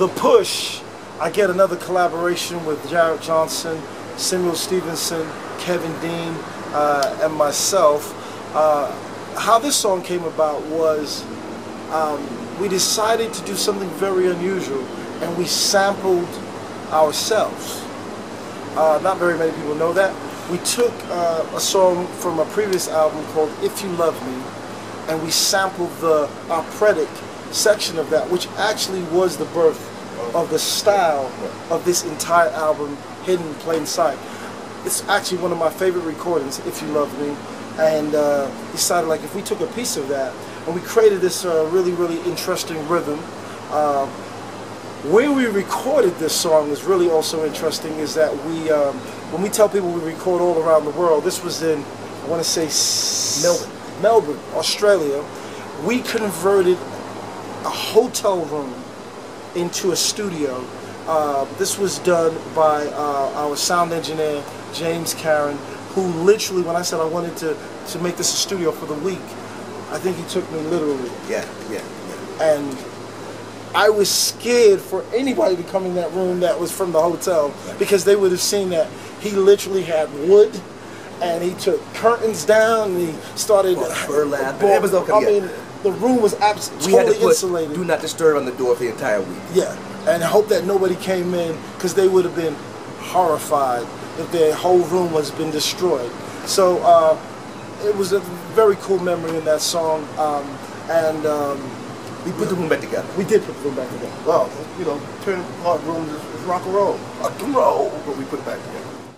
The Push, I get another collaboration with Jarrett Johnson, Samuel Stevenson, Kevin Dean, uh, and myself. Uh, how this song came about was um, we decided to do something very unusual and we sampled ourselves. Uh, not very many people know that. We took uh, a song from a previous album called If You Love Me and we sampled the operatic section of that, which actually was the birth of the style of this entire album, Hidden in Plain Sight. It's actually one of my favorite recordings, If You Love Me, and uh, decided like if we took a piece of that and we created this uh, really, really interesting rhythm. Uh, where we recorded this song is really also interesting is that we, um, when we tell people we record all around the world, this was in, I want to say Melbourne. Melbourne, Australia. We converted a hotel room into a studio. Uh, this was done by uh, our sound engineer, James Karen, who literally, when I said I wanted to, to make this a studio for the week, I think he took me literally. Yeah, yeah, yeah. And I was scared for anybody to come in that room that was from the hotel because they would have seen that he literally had wood and he took curtains down and he started Bought burlap. It was okay, I yeah. mean, the room was absolutely We had totally to put insulated. do not disturb on the door for the entire week. Yeah, and I hope that nobody came in because they would have been horrified if their whole room was been destroyed. So uh, it was a very cool memory in that song, um, and um, We put the room back together. we did put the room back together. Well, you know, turn apart rooms is, is rock and roll. Rock and roll. But we put it back together.